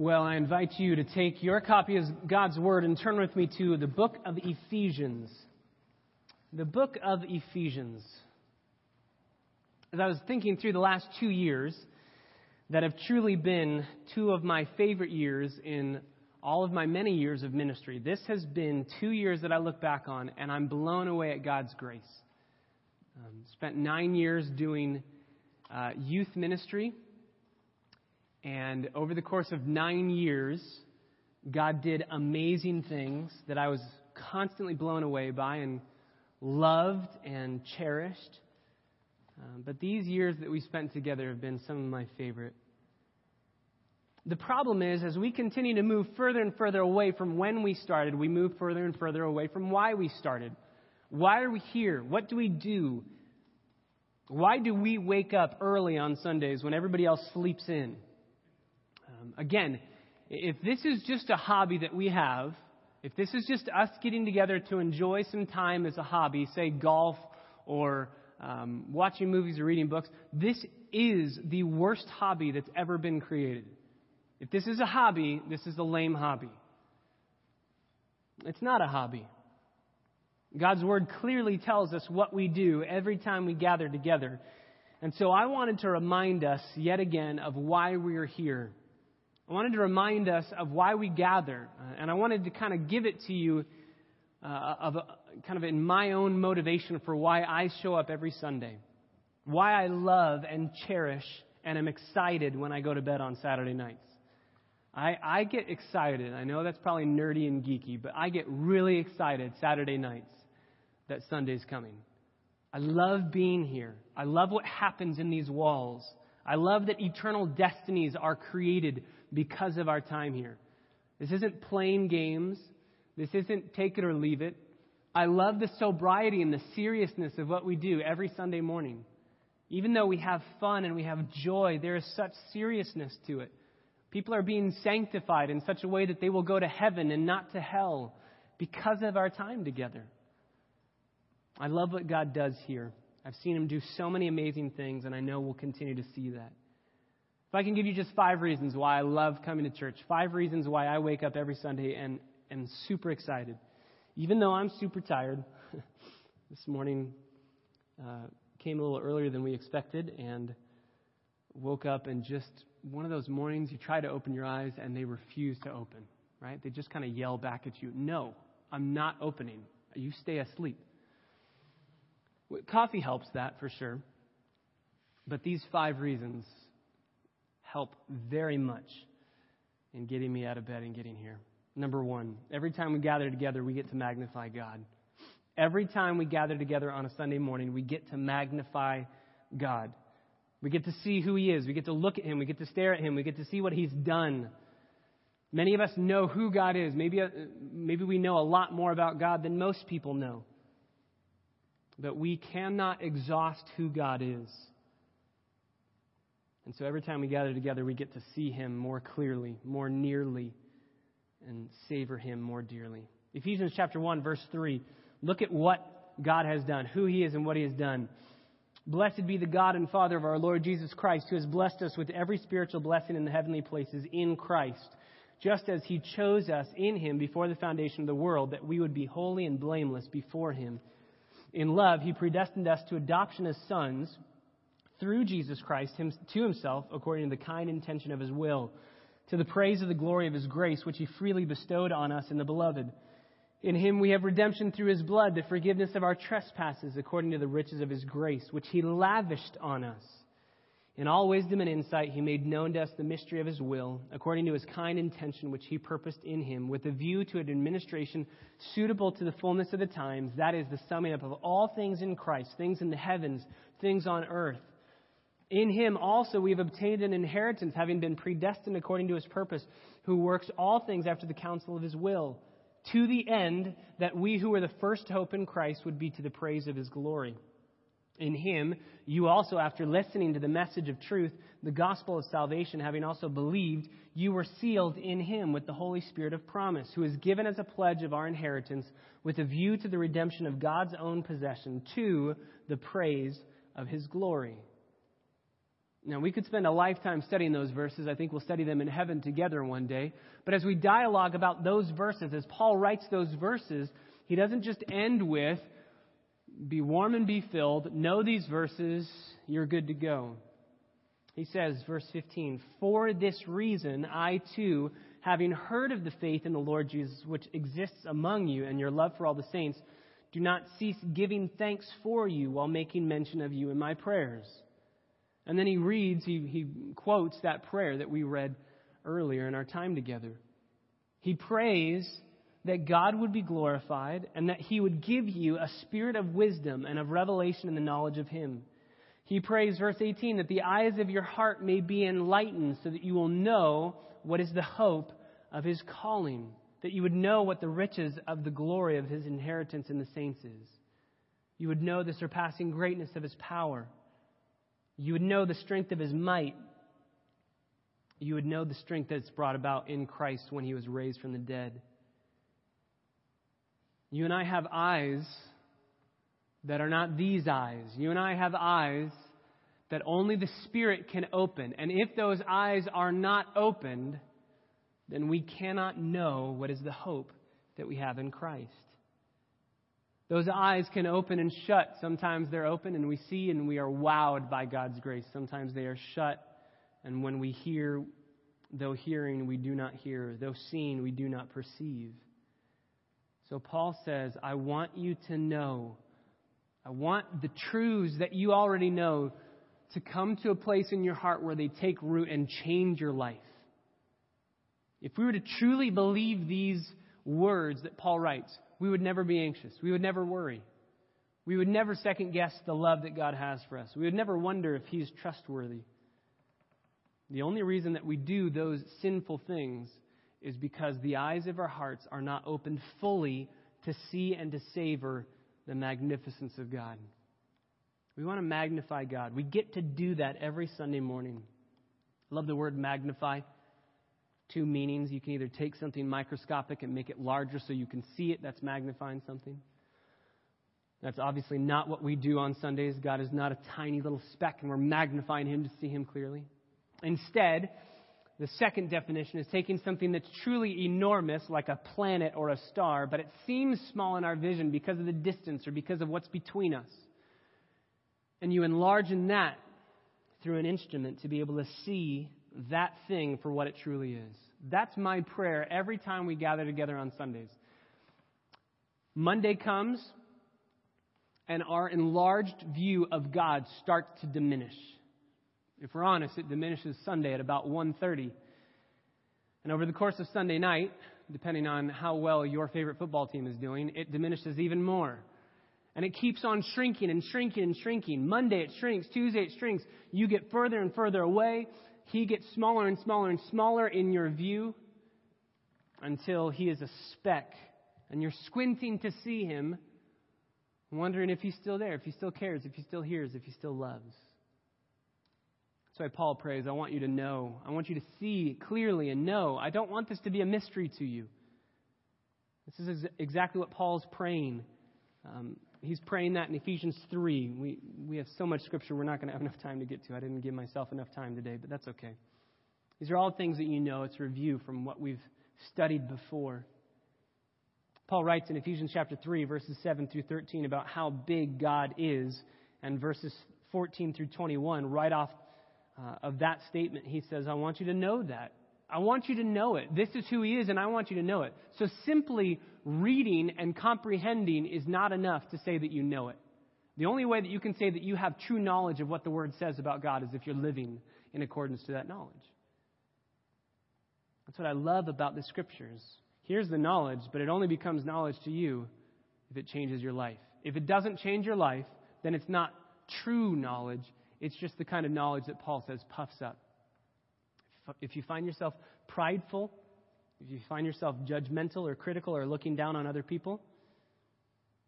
Well, I invite you to take your copy of God's Word and turn with me to the book of Ephesians. The book of Ephesians. As I was thinking through the last two years that have truly been two of my favorite years in all of my many years of ministry, this has been two years that I look back on and I'm blown away at God's grace. Um, spent nine years doing uh, youth ministry and over the course of nine years, God did amazing things that I was constantly blown away by and loved and cherished. Um, but these years that we spent together have been some of my favorite. The problem is, as we continue to move further and further away from when we started, we move further and further away from why we started. Why are we here? What do we do? Why do we wake up early on Sundays when everybody else sleeps in? Um, again, if this is just a hobby that we have, if this is just us getting together to enjoy some time as a hobby, say golf or um, watching movies or reading books, this is the worst hobby that's ever been created. If this is a hobby, this is a lame hobby. It's not a hobby. God's Word clearly tells us what we do every time we gather together. And so I wanted to remind us yet again of why we are here. I wanted to remind us of why we gather, uh, and I wanted to kind of give it to you uh, of a, kind of in my own motivation for why I show up every Sunday, why I love and cherish and am excited when I go to bed on Saturday nights. I, I get excited. I know that's probably nerdy and geeky, but I get really excited Saturday nights that Sunday's coming. I love being here. I love what happens in these walls. I love that eternal destinies are created because of our time here. This isn't playing games. This isn't take it or leave it. I love the sobriety and the seriousness of what we do every Sunday morning. Even though we have fun and we have joy, there is such seriousness to it. People are being sanctified in such a way that they will go to heaven and not to hell because of our time together. I love what God does here. I've seen Him do so many amazing things, and I know we'll continue to see that. If I can give you just five reasons why I love coming to church, five reasons why I wake up every Sunday and am super excited. Even though I'm super tired, this morning uh, came a little earlier than we expected and woke up and just one of those mornings you try to open your eyes and they refuse to open, right? They just kind of yell back at you, No, I'm not opening. You stay asleep. Coffee helps that for sure. But these five reasons help very much in getting me out of bed and getting here. Number one, every time we gather together, we get to magnify God. Every time we gather together on a Sunday morning, we get to magnify God. We get to see who He is. We get to look at Him. We get to stare at Him. We get to see what He's done. Many of us know who God is. Maybe, uh, maybe we know a lot more about God than most people know. But we cannot exhaust who God is. And so every time we gather together, we get to see him more clearly, more nearly, and savor him more dearly. Ephesians chapter 1, verse 3. Look at what God has done, who he is, and what he has done. Blessed be the God and Father of our Lord Jesus Christ, who has blessed us with every spiritual blessing in the heavenly places in Christ, just as he chose us in him before the foundation of the world, that we would be holy and blameless before him. In love, he predestined us to adoption as sons through Jesus Christ him, to himself according to the kind intention of his will, to the praise of the glory of his grace, which he freely bestowed on us in the beloved. In him we have redemption through his blood, the forgiveness of our trespasses, according to the riches of his grace, which he lavished on us. In all wisdom and insight, he made known to us the mystery of his will, according to his kind intention, which he purposed in him, with a view to an administration suitable to the fullness of the times, that is, the summing up of all things in Christ, things in the heavens, things on earth. In him also we have obtained an inheritance, having been predestined according to his purpose, who works all things after the counsel of his will, to the end that we who were the first hope in Christ would be to the praise of his glory. In him, you also, after listening to the message of truth, the gospel of salvation, having also believed, you were sealed in him with the Holy Spirit of promise, who is given as a pledge of our inheritance, with a view to the redemption of God's own possession, to the praise of his glory. Now, we could spend a lifetime studying those verses. I think we'll study them in heaven together one day. But as we dialogue about those verses, as Paul writes those verses, he doesn't just end with, be warm and be filled, know these verses, you're good to go. He says, verse 15, For this reason, I too, having heard of the faith in the Lord Jesus which exists among you and your love for all the saints, do not cease giving thanks for you while making mention of you in my prayers. And then he reads, he, he quotes that prayer that we read earlier in our time together. He prays that God would be glorified and that he would give you a spirit of wisdom and of revelation in the knowledge of him. He prays, verse 18, that the eyes of your heart may be enlightened so that you will know what is the hope of his calling, that you would know what the riches of the glory of his inheritance in the saints is. You would know the surpassing greatness of his power. You would know the strength of his might. You would know the strength that's brought about in Christ when he was raised from the dead. You and I have eyes that are not these eyes. You and I have eyes that only the Spirit can open. And if those eyes are not opened, then we cannot know what is the hope that we have in Christ. Those eyes can open and shut. Sometimes they're open and we see and we are wowed by God's grace. Sometimes they are shut, and when we hear, though hearing, we do not hear. Though seeing, we do not perceive. So Paul says, I want you to know. I want the truths that you already know to come to a place in your heart where they take root and change your life. If we were to truly believe these words that Paul writes, we would never be anxious. We would never worry. We would never second guess the love that God has for us. We would never wonder if He's trustworthy. The only reason that we do those sinful things is because the eyes of our hearts are not opened fully to see and to savor the magnificence of God. We want to magnify God. We get to do that every Sunday morning. I love the word magnify. Two meanings. You can either take something microscopic and make it larger so you can see it. That's magnifying something. That's obviously not what we do on Sundays. God is not a tiny little speck, and we're magnifying Him to see Him clearly. Instead, the second definition is taking something that's truly enormous, like a planet or a star, but it seems small in our vision because of the distance or because of what's between us. And you enlarge in that through an instrument to be able to see that thing for what it truly is. That's my prayer every time we gather together on Sundays. Monday comes, and our enlarged view of God starts to diminish. If we're honest, it diminishes Sunday at about 1:30. And over the course of Sunday night, depending on how well your favorite football team is doing, it diminishes even more. And it keeps on shrinking and shrinking and shrinking. Monday it shrinks, Tuesday it shrinks. You get further and further away. He gets smaller and smaller and smaller in your view until he is a speck. And you're squinting to see him, wondering if he's still there, if he still cares, if he still hears, if he still loves. That's why Paul prays, I want you to know. I want you to see clearly and know. I don't want this to be a mystery to you. This is ex- exactly what Paul's praying. Um, he's praying that in Ephesians 3. We, we have so much scripture we're not going to have enough time to get to. I didn't give myself enough time today, but that's okay. These are all things that you know. It's review from what we've studied before. Paul writes in Ephesians chapter 3, verses 7 through 13, about how big God is, and verses 14 through 21, right off uh, of that statement, he says, I want you to know that. I want you to know it. This is who he is, and I want you to know it. So simply reading and comprehending is not enough to say that you know it. The only way that you can say that you have true knowledge of what the Word says about God is if you're living in accordance to that knowledge. That's what I love about the Scriptures. Here's the knowledge, but it only becomes knowledge to you if it changes your life. If it doesn't change your life, then it's not true knowledge, it's just the kind of knowledge that Paul says puffs up. If you find yourself prideful, if you find yourself judgmental or critical or looking down on other people,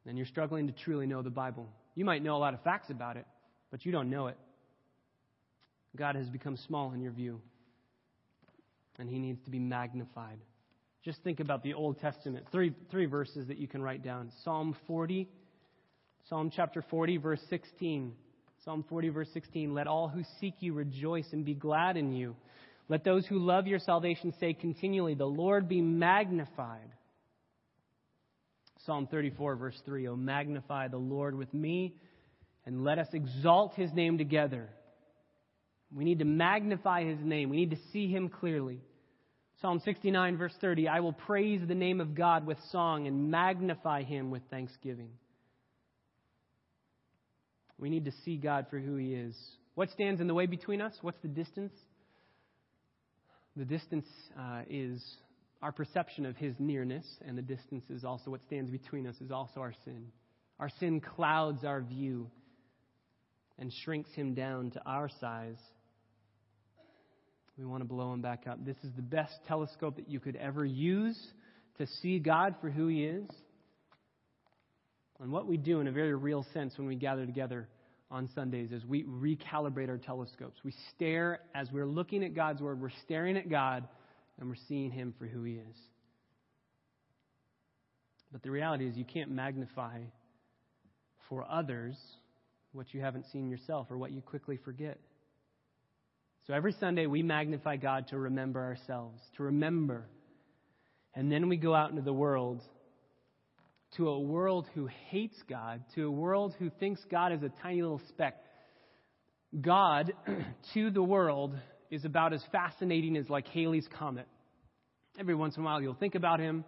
then you're struggling to truly know the Bible. You might know a lot of facts about it, but you don't know it. God has become small in your view, and he needs to be magnified. Just think about the Old Testament. Three, three verses that you can write down Psalm 40, Psalm chapter 40, verse 16 Psalm 40, verse 16 Let all who seek you rejoice and be glad in you. Let those who love your salvation say continually, The Lord be magnified. Psalm 34, verse 3 Oh, magnify the Lord with me, and let us exalt his name together. We need to magnify his name, we need to see him clearly. Psalm 69, verse 30 I will praise the name of God with song and magnify him with thanksgiving. We need to see God for who He is. What stands in the way between us? What's the distance? The distance uh, is our perception of His nearness, and the distance is also what stands between us, is also our sin. Our sin clouds our view and shrinks Him down to our size. We want to blow Him back up. This is the best telescope that you could ever use to see God for who He is and what we do in a very real sense when we gather together on Sundays is we recalibrate our telescopes. We stare, as we're looking at God's Word, we're staring at God and we're seeing Him for who He is. But the reality is, you can't magnify for others what you haven't seen yourself or what you quickly forget. So every Sunday, we magnify God to remember ourselves, to remember. And then we go out into the world to a world who hates God, to a world who thinks God is a tiny little speck. God to the world is about as fascinating as like Halley's Comet. Every once in a while you'll think about him.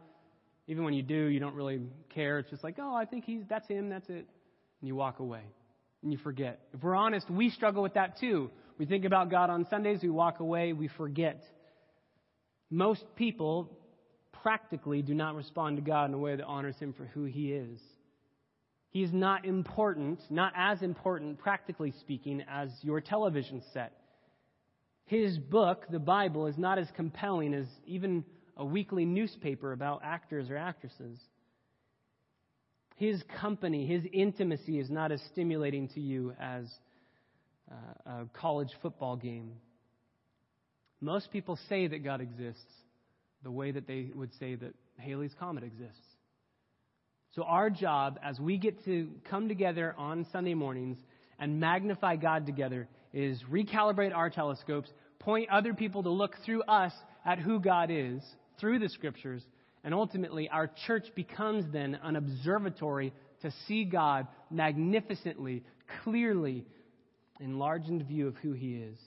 Even when you do, you don't really care. It's just like, oh, I think he's that's him, that's it. And you walk away. And you forget. If we're honest, we struggle with that too. We think about God on Sundays, we walk away, we forget. Most people practically do not respond to God in a way that honors Him for who He is. He is not important, not as important, practically speaking, as your television set. His book, the Bible, is not as compelling as even a weekly newspaper about actors or actresses. His company, his intimacy is not as stimulating to you as uh, a college football game. Most people say that God exists, the way that they would say that Halley's Comet exists. So, our job as we get to come together on Sunday mornings and magnify God together is recalibrate our telescopes, point other people to look through us at who God is through the scriptures, and ultimately our church becomes then an observatory to see God magnificently, clearly, enlarged view of who He is.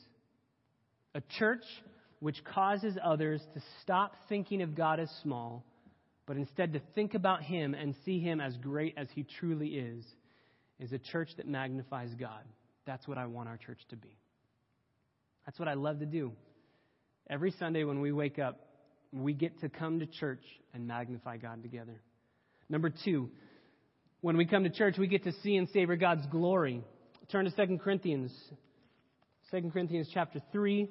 A church which causes others to stop thinking of God as small, but instead to think about Him and see Him as great as He truly is, is a church that magnifies God. That's what I want our church to be. That's what I love to do. Every Sunday when we wake up, we get to come to church and magnify God together. Number two, when we come to church, we get to see and savor God's glory. Turn to 2 Corinthians. 2 Corinthians chapter 3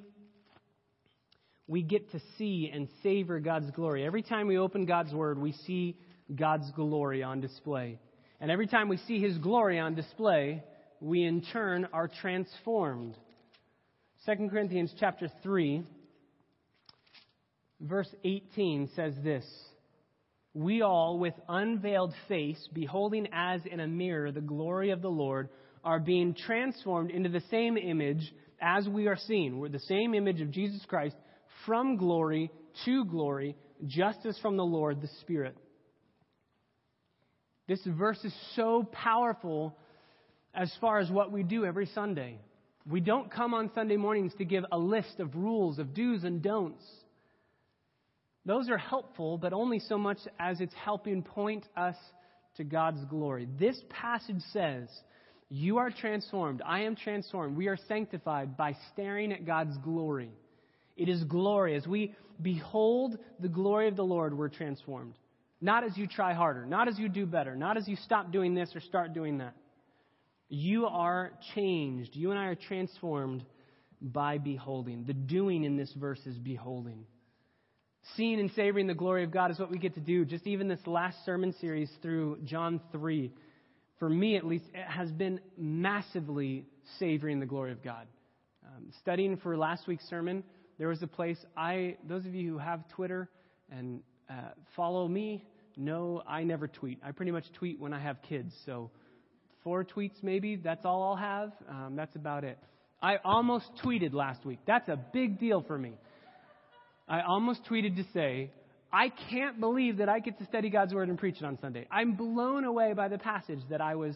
we get to see and savor God's glory. Every time we open God's Word, we see God's glory on display. And every time we see His glory on display, we in turn are transformed. 2 Corinthians chapter 3, verse 18 says this We all, with unveiled face, beholding as in a mirror the glory of the Lord, are being transformed into the same image as we are seen. We're the same image of Jesus Christ from glory to glory, just as from the Lord the Spirit. This verse is so powerful as far as what we do every Sunday. We don't come on Sunday mornings to give a list of rules, of do's and don'ts. Those are helpful, but only so much as it's helping point us to God's glory. This passage says, You are transformed. I am transformed. We are sanctified by staring at God's glory. It is glory. As we behold the glory of the Lord, we're transformed. Not as you try harder, not as you do better, not as you stop doing this or start doing that. You are changed. You and I are transformed by beholding. The doing in this verse is beholding. Seeing and savoring the glory of God is what we get to do. Just even this last sermon series through John 3, for me at least, it has been massively savoring the glory of God. Um, studying for last week's sermon, there was a place I, those of you who have Twitter and uh, follow me, know I never tweet. I pretty much tweet when I have kids. So four tweets maybe. That's all I'll have. Um, that's about it. I almost tweeted last week. That's a big deal for me. I almost tweeted to say, I can't believe that I get to study God's Word and preach it on Sunday. I'm blown away by the passage that I was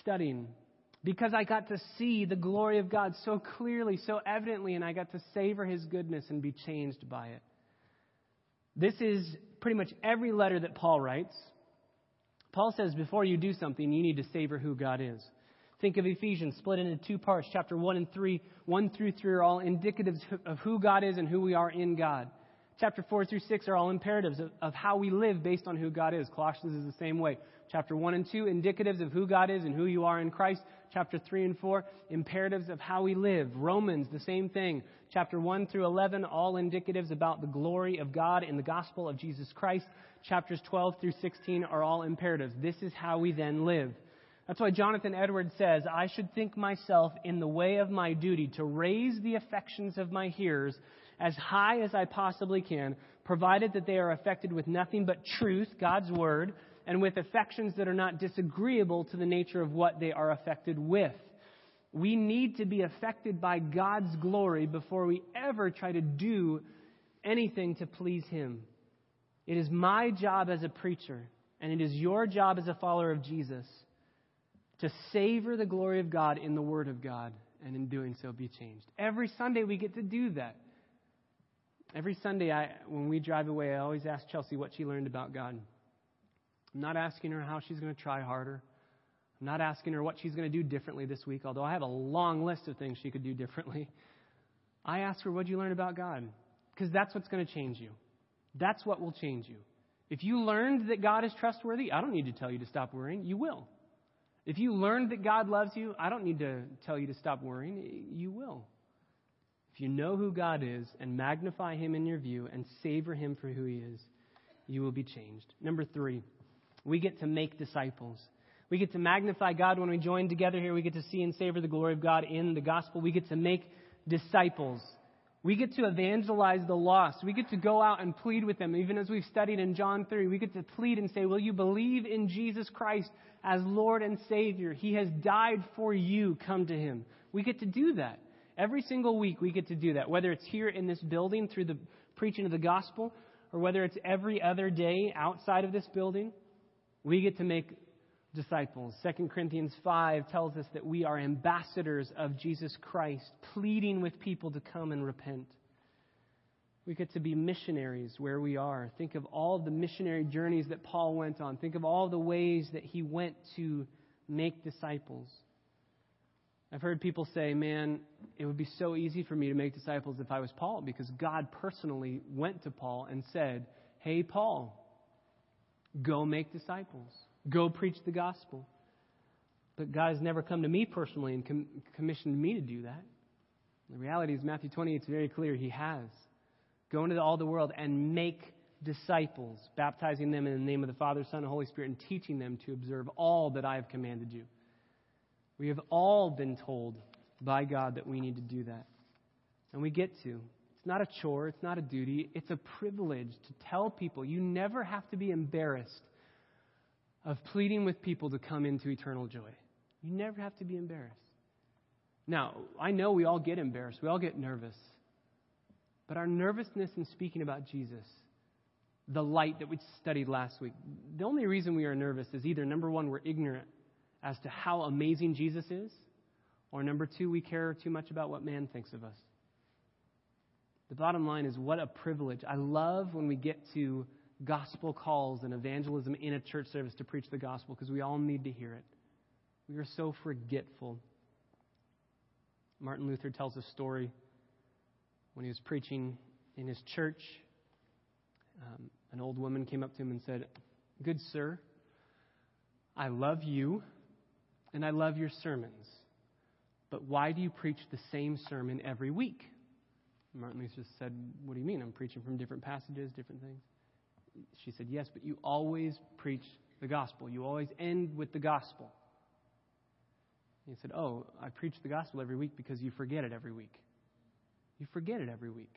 studying because I got to see the glory of God so clearly, so evidently, and I got to savor His goodness and be changed by it. This is pretty much every letter that Paul writes. Paul says before you do something, you need to savor who God is. Think of Ephesians split into two parts. Chapter 1 and 3, 1 through 3 are all indicatives of who God is and who we are in God. Chapter 4 through 6 are all imperatives of, of how we live based on who God is. Colossians is the same way. Chapter 1 and 2, indicatives of who God is and who you are in Christ. Chapter 3 and 4, imperatives of how we live. Romans, the same thing. Chapter 1 through 11, all indicatives about the glory of God in the gospel of Jesus Christ. Chapters 12 through 16 are all imperatives. This is how we then live. That's why Jonathan Edwards says, I should think myself in the way of my duty to raise the affections of my hearers as high as I possibly can, provided that they are affected with nothing but truth, God's Word, and with affections that are not disagreeable to the nature of what they are affected with. We need to be affected by God's glory before we ever try to do anything to please Him. It is my job as a preacher, and it is your job as a follower of Jesus to savor the glory of God in the Word of God, and in doing so be changed. Every Sunday we get to do that. Every Sunday, I, when we drive away, I always ask Chelsea what she learned about God. I'm not asking her how she's going to try harder. I'm not asking her what she's going to do differently this week, although I have a long list of things she could do differently. I ask her, What did you learn about God? Because that's what's going to change you. That's what will change you. If you learned that God is trustworthy, I don't need to tell you to stop worrying. You will. If you learned that God loves you, I don't need to tell you to stop worrying. You will. If you know who God is and magnify Him in your view and savor Him for who He is, you will be changed. Number three, we get to make disciples. We get to magnify God when we join together here. We get to see and savor the glory of God in the gospel. We get to make disciples. We get to evangelize the lost. We get to go out and plead with them. Even as we've studied in John 3, we get to plead and say, Will you believe in Jesus Christ as Lord and Savior? He has died for you. Come to Him. We get to do that. Every single week, we get to do that, whether it's here in this building through the preaching of the gospel, or whether it's every other day outside of this building. We get to make disciples. 2 Corinthians 5 tells us that we are ambassadors of Jesus Christ, pleading with people to come and repent. We get to be missionaries where we are. Think of all the missionary journeys that Paul went on. Think of all the ways that he went to make disciples. I've heard people say, man, it would be so easy for me to make disciples if I was Paul because God personally went to Paul and said, hey, Paul, go make disciples, go preach the gospel. But God has never come to me personally and com- commissioned me to do that. The reality is, Matthew 20, it's very clear He has. Go into all the world and make disciples, baptizing them in the name of the Father, Son, and Holy Spirit, and teaching them to observe all that I have commanded you. We have all been told by God that we need to do that. And we get to. It's not a chore, it's not a duty, it's a privilege to tell people. You never have to be embarrassed of pleading with people to come into eternal joy. You never have to be embarrassed. Now, I know we all get embarrassed, we all get nervous. But our nervousness in speaking about Jesus, the light that we studied last week, the only reason we are nervous is either number one, we're ignorant as to how amazing Jesus is, or number two, we care too much about what man thinks of us. The bottom line is what a privilege. I love when we get to gospel calls and evangelism in a church service to preach the gospel because we all need to hear it. We are so forgetful. Martin Luther tells a story when he was preaching in his church. Um, an old woman came up to him and said, Good sir, I love you and I love your sermons. But why do you preach the same sermon every week? Martin Luther said, What do you mean? I'm preaching from different passages, different things. She said, Yes, but you always preach the gospel. You always end with the gospel. He said, Oh, I preach the gospel every week because you forget it every week. You forget it every week.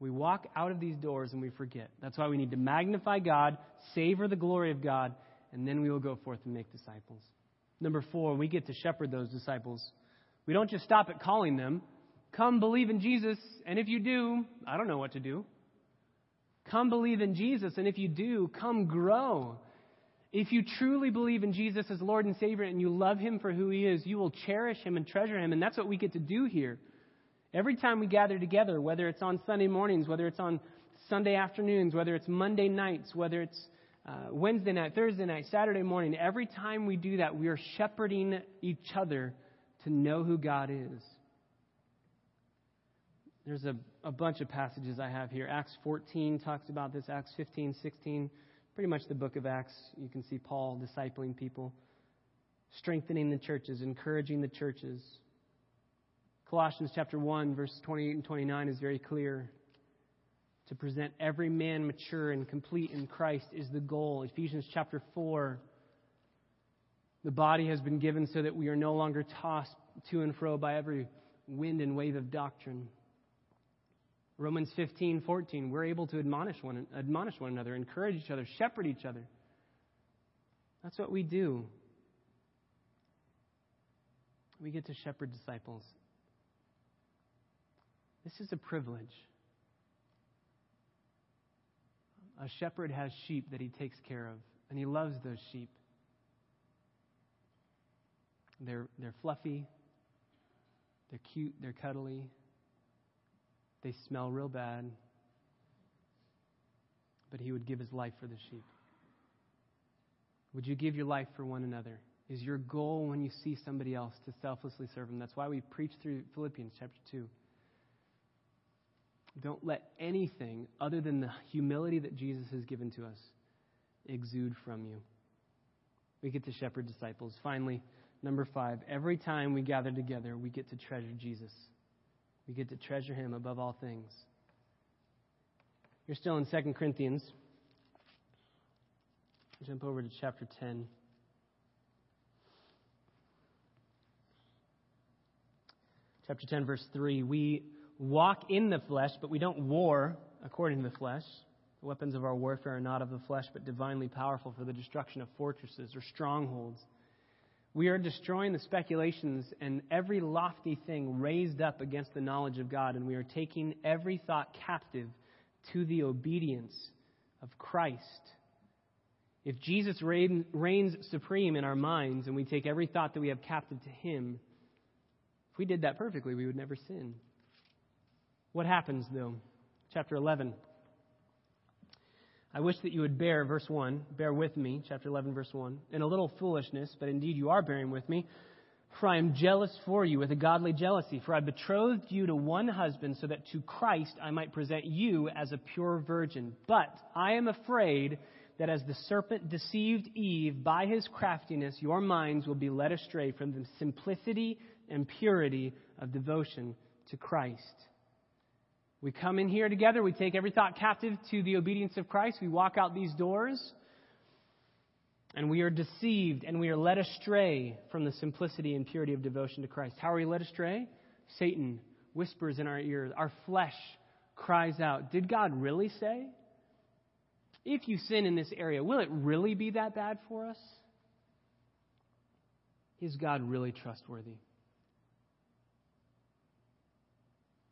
We walk out of these doors and we forget. That's why we need to magnify God, savor the glory of God, and then we will go forth and make disciples. Number four, we get to shepherd those disciples. We don't just stop at calling them. Come believe in Jesus, and if you do, I don't know what to do. Come believe in Jesus, and if you do, come grow. If you truly believe in Jesus as Lord and Savior and you love Him for who He is, you will cherish Him and treasure Him, and that's what we get to do here. Every time we gather together, whether it's on Sunday mornings, whether it's on Sunday afternoons, whether it's Monday nights, whether it's uh, Wednesday night, Thursday night, Saturday morning, every time we do that, we are shepherding each other to know who God is. There's a, a bunch of passages I have here. Acts 14 talks about this, Acts 15, 16, pretty much the book of Acts. You can see Paul discipling people, strengthening the churches, encouraging the churches. Colossians chapter 1, verse 28 and 29 is very clear. To present every man mature and complete in Christ is the goal. Ephesians chapter 4. The body has been given so that we are no longer tossed to and fro by every wind and wave of doctrine. Romans 15, 14, we're able to admonish one, admonish one another, encourage each other, shepherd each other. That's what we do. We get to shepherd disciples. This is a privilege. A shepherd has sheep that he takes care of, and he loves those sheep. They're, they're fluffy, they're cute, they're cuddly, they smell real bad, but he would give his life for the sheep. Would you give your life for one another? Is your goal when you see somebody else to selflessly serve them? That's why we preach through Philippians chapter 2. Don't let anything other than the humility that Jesus has given to us exude from you. We get to shepherd disciples. Finally, number five, every time we gather together, we get to treasure Jesus. We get to treasure him above all things. You're still in 2 Corinthians. Jump over to chapter 10. Chapter 10, verse 3. We walk in the flesh, but we don't war according to the flesh. The weapons of our warfare are not of the flesh, but divinely powerful for the destruction of fortresses or strongholds. We are destroying the speculations and every lofty thing raised up against the knowledge of God, and we are taking every thought captive to the obedience of Christ. If Jesus reigns supreme in our minds and we take every thought that we have captive to Him, if we did that perfectly, we would never sin. What happens, though? Chapter 11. I wish that you would bear, verse 1, bear with me, chapter 11, verse 1, in a little foolishness, but indeed you are bearing with me. For I am jealous for you with a godly jealousy, for I betrothed you to one husband, so that to Christ I might present you as a pure virgin. But I am afraid that as the serpent deceived Eve by his craftiness, your minds will be led astray from the simplicity and purity of devotion to Christ. We come in here together, we take every thought captive to the obedience of Christ, we walk out these doors, and we are deceived and we are led astray from the simplicity and purity of devotion to Christ. How are we led astray? Satan whispers in our ears, our flesh cries out, Did God really say? If you sin in this area, will it really be that bad for us? Is God really trustworthy?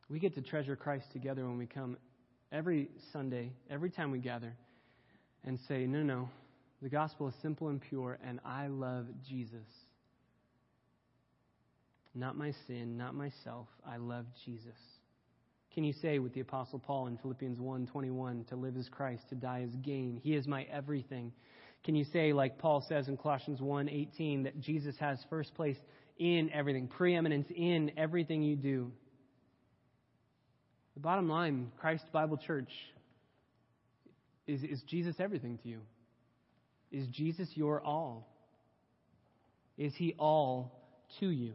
We get to treasure Christ together when we come every Sunday, every time we gather, and say, no, no, the gospel is simple and pure, and I love Jesus. Not my sin, not myself. I love Jesus. Can you say with the apostle Paul in Philippians 1:21 to live is Christ, to die is gain. He is my everything. Can you say like Paul says in Colossians 1:18 that Jesus has first place in everything, preeminence in everything you do? The bottom line, Christ Bible Church, is, is Jesus everything to you? Is Jesus your all? Is he all to you?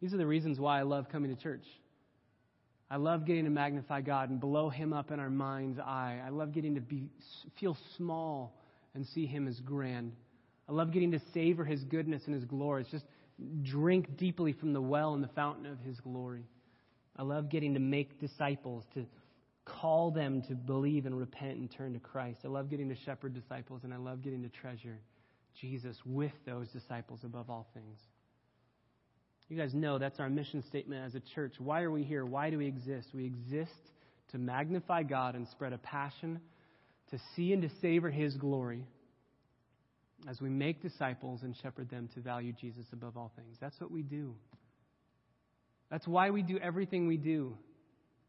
These are the reasons why I love coming to church. I love getting to magnify God and blow him up in our mind's eye. I love getting to be, feel small and see him as grand. I love getting to savor his goodness and his glory. It's just drink deeply from the well and the fountain of his glory. I love getting to make disciples, to call them to believe and repent and turn to Christ. I love getting to shepherd disciples, and I love getting to treasure Jesus with those disciples above all things. You guys know that's our mission statement as a church. Why are we here? Why do we exist? We exist to magnify God and spread a passion to see and to savor His glory as we make disciples and shepherd them to value Jesus above all things. That's what we do. That's why we do everything we do.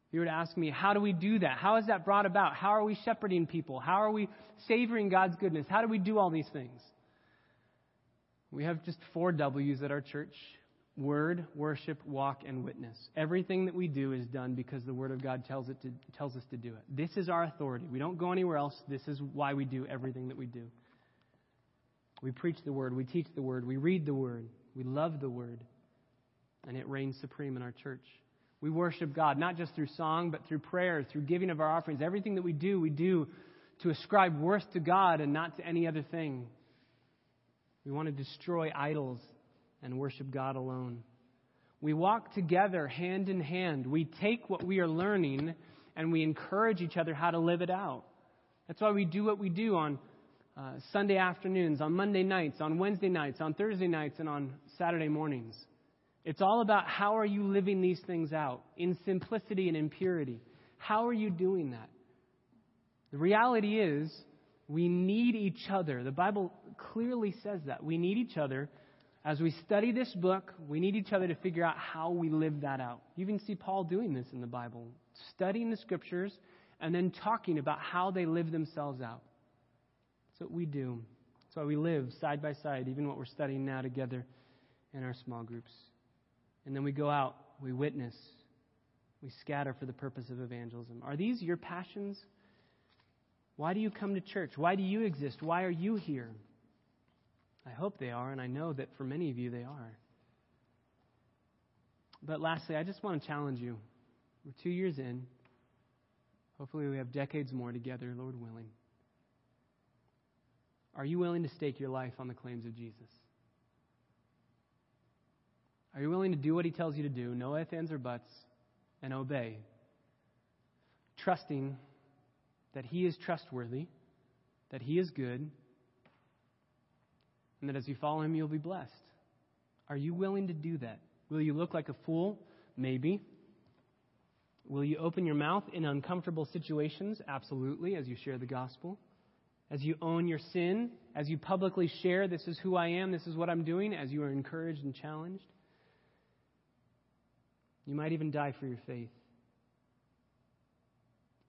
If you were to ask me, how do we do that? How is that brought about? How are we shepherding people? How are we savoring God's goodness? How do we do all these things? We have just four W's at our church word, worship, walk, and witness. Everything that we do is done because the Word of God tells, it to, tells us to do it. This is our authority. We don't go anywhere else. This is why we do everything that we do. We preach the Word, we teach the Word, we read the Word, we love the Word, and it reigns supreme in our church. We worship God, not just through song, but through prayer, through giving of our offerings. Everything that we do, we do to ascribe worth to God and not to any other thing. We want to destroy idols and worship God alone. We walk together hand in hand. We take what we are learning and we encourage each other how to live it out. That's why we do what we do on uh, Sunday afternoons, on Monday nights, on Wednesday nights, on Thursday nights, and on Saturday mornings. It's all about how are you living these things out in simplicity and in purity. How are you doing that? The reality is, we need each other. The Bible clearly says that. We need each other as we study this book, we need each other to figure out how we live that out. You can see Paul doing this in the Bible, studying the scriptures and then talking about how they live themselves out. That's what we do. That's why we live side by side, even what we're studying now together in our small groups. And then we go out, we witness, we scatter for the purpose of evangelism. Are these your passions? Why do you come to church? Why do you exist? Why are you here? I hope they are, and I know that for many of you they are. But lastly, I just want to challenge you. We're two years in. Hopefully, we have decades more together, Lord willing. Are you willing to stake your life on the claims of Jesus? Are you willing to do what he tells you to do, no ifs, ands, or buts, and obey? Trusting that he is trustworthy, that he is good, and that as you follow him, you'll be blessed. Are you willing to do that? Will you look like a fool? Maybe. Will you open your mouth in uncomfortable situations? Absolutely, as you share the gospel. As you own your sin, as you publicly share, this is who I am, this is what I'm doing, as you are encouraged and challenged. You might even die for your faith.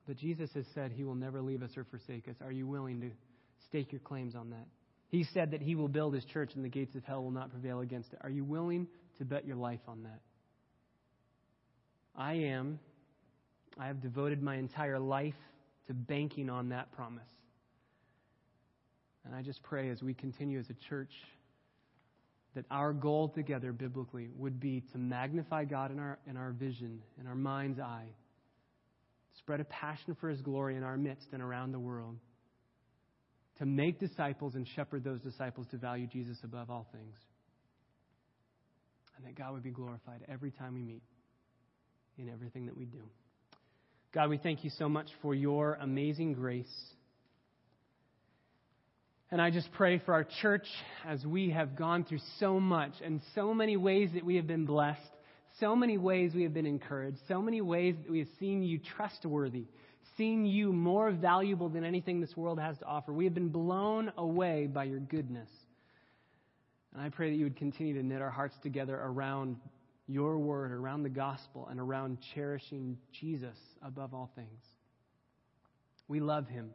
But Jesus has said he will never leave us or forsake us. Are you willing to stake your claims on that? He said that he will build his church and the gates of hell will not prevail against it. Are you willing to bet your life on that? I am. I have devoted my entire life to banking on that promise. And I just pray as we continue as a church that our goal together biblically would be to magnify God in our, in our vision, in our mind's eye, spread a passion for his glory in our midst and around the world to make disciples and shepherd those disciples to value Jesus above all things. And that God would be glorified every time we meet in everything that we do. God, we thank you so much for your amazing grace. And I just pray for our church as we have gone through so much and so many ways that we have been blessed, so many ways we have been encouraged, so many ways that we have seen you trustworthy seen you more valuable than anything this world has to offer. We have been blown away by your goodness. And I pray that you would continue to knit our hearts together around your word, around the gospel, and around cherishing Jesus above all things. We love him.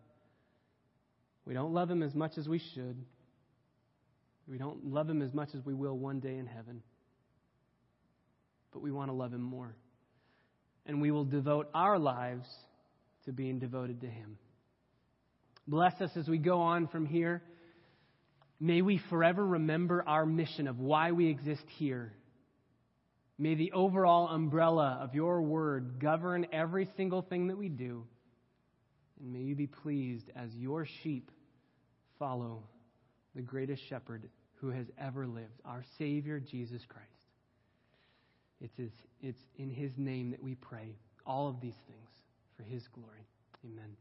We don't love him as much as we should. We don't love him as much as we will one day in heaven. But we want to love him more. And we will devote our lives to being devoted to Him. Bless us as we go on from here. May we forever remember our mission of why we exist here. May the overall umbrella of your word govern every single thing that we do. And may you be pleased as your sheep follow the greatest shepherd who has ever lived, our Savior, Jesus Christ. It's, it's in his name that we pray all of these things for his glory. Amen.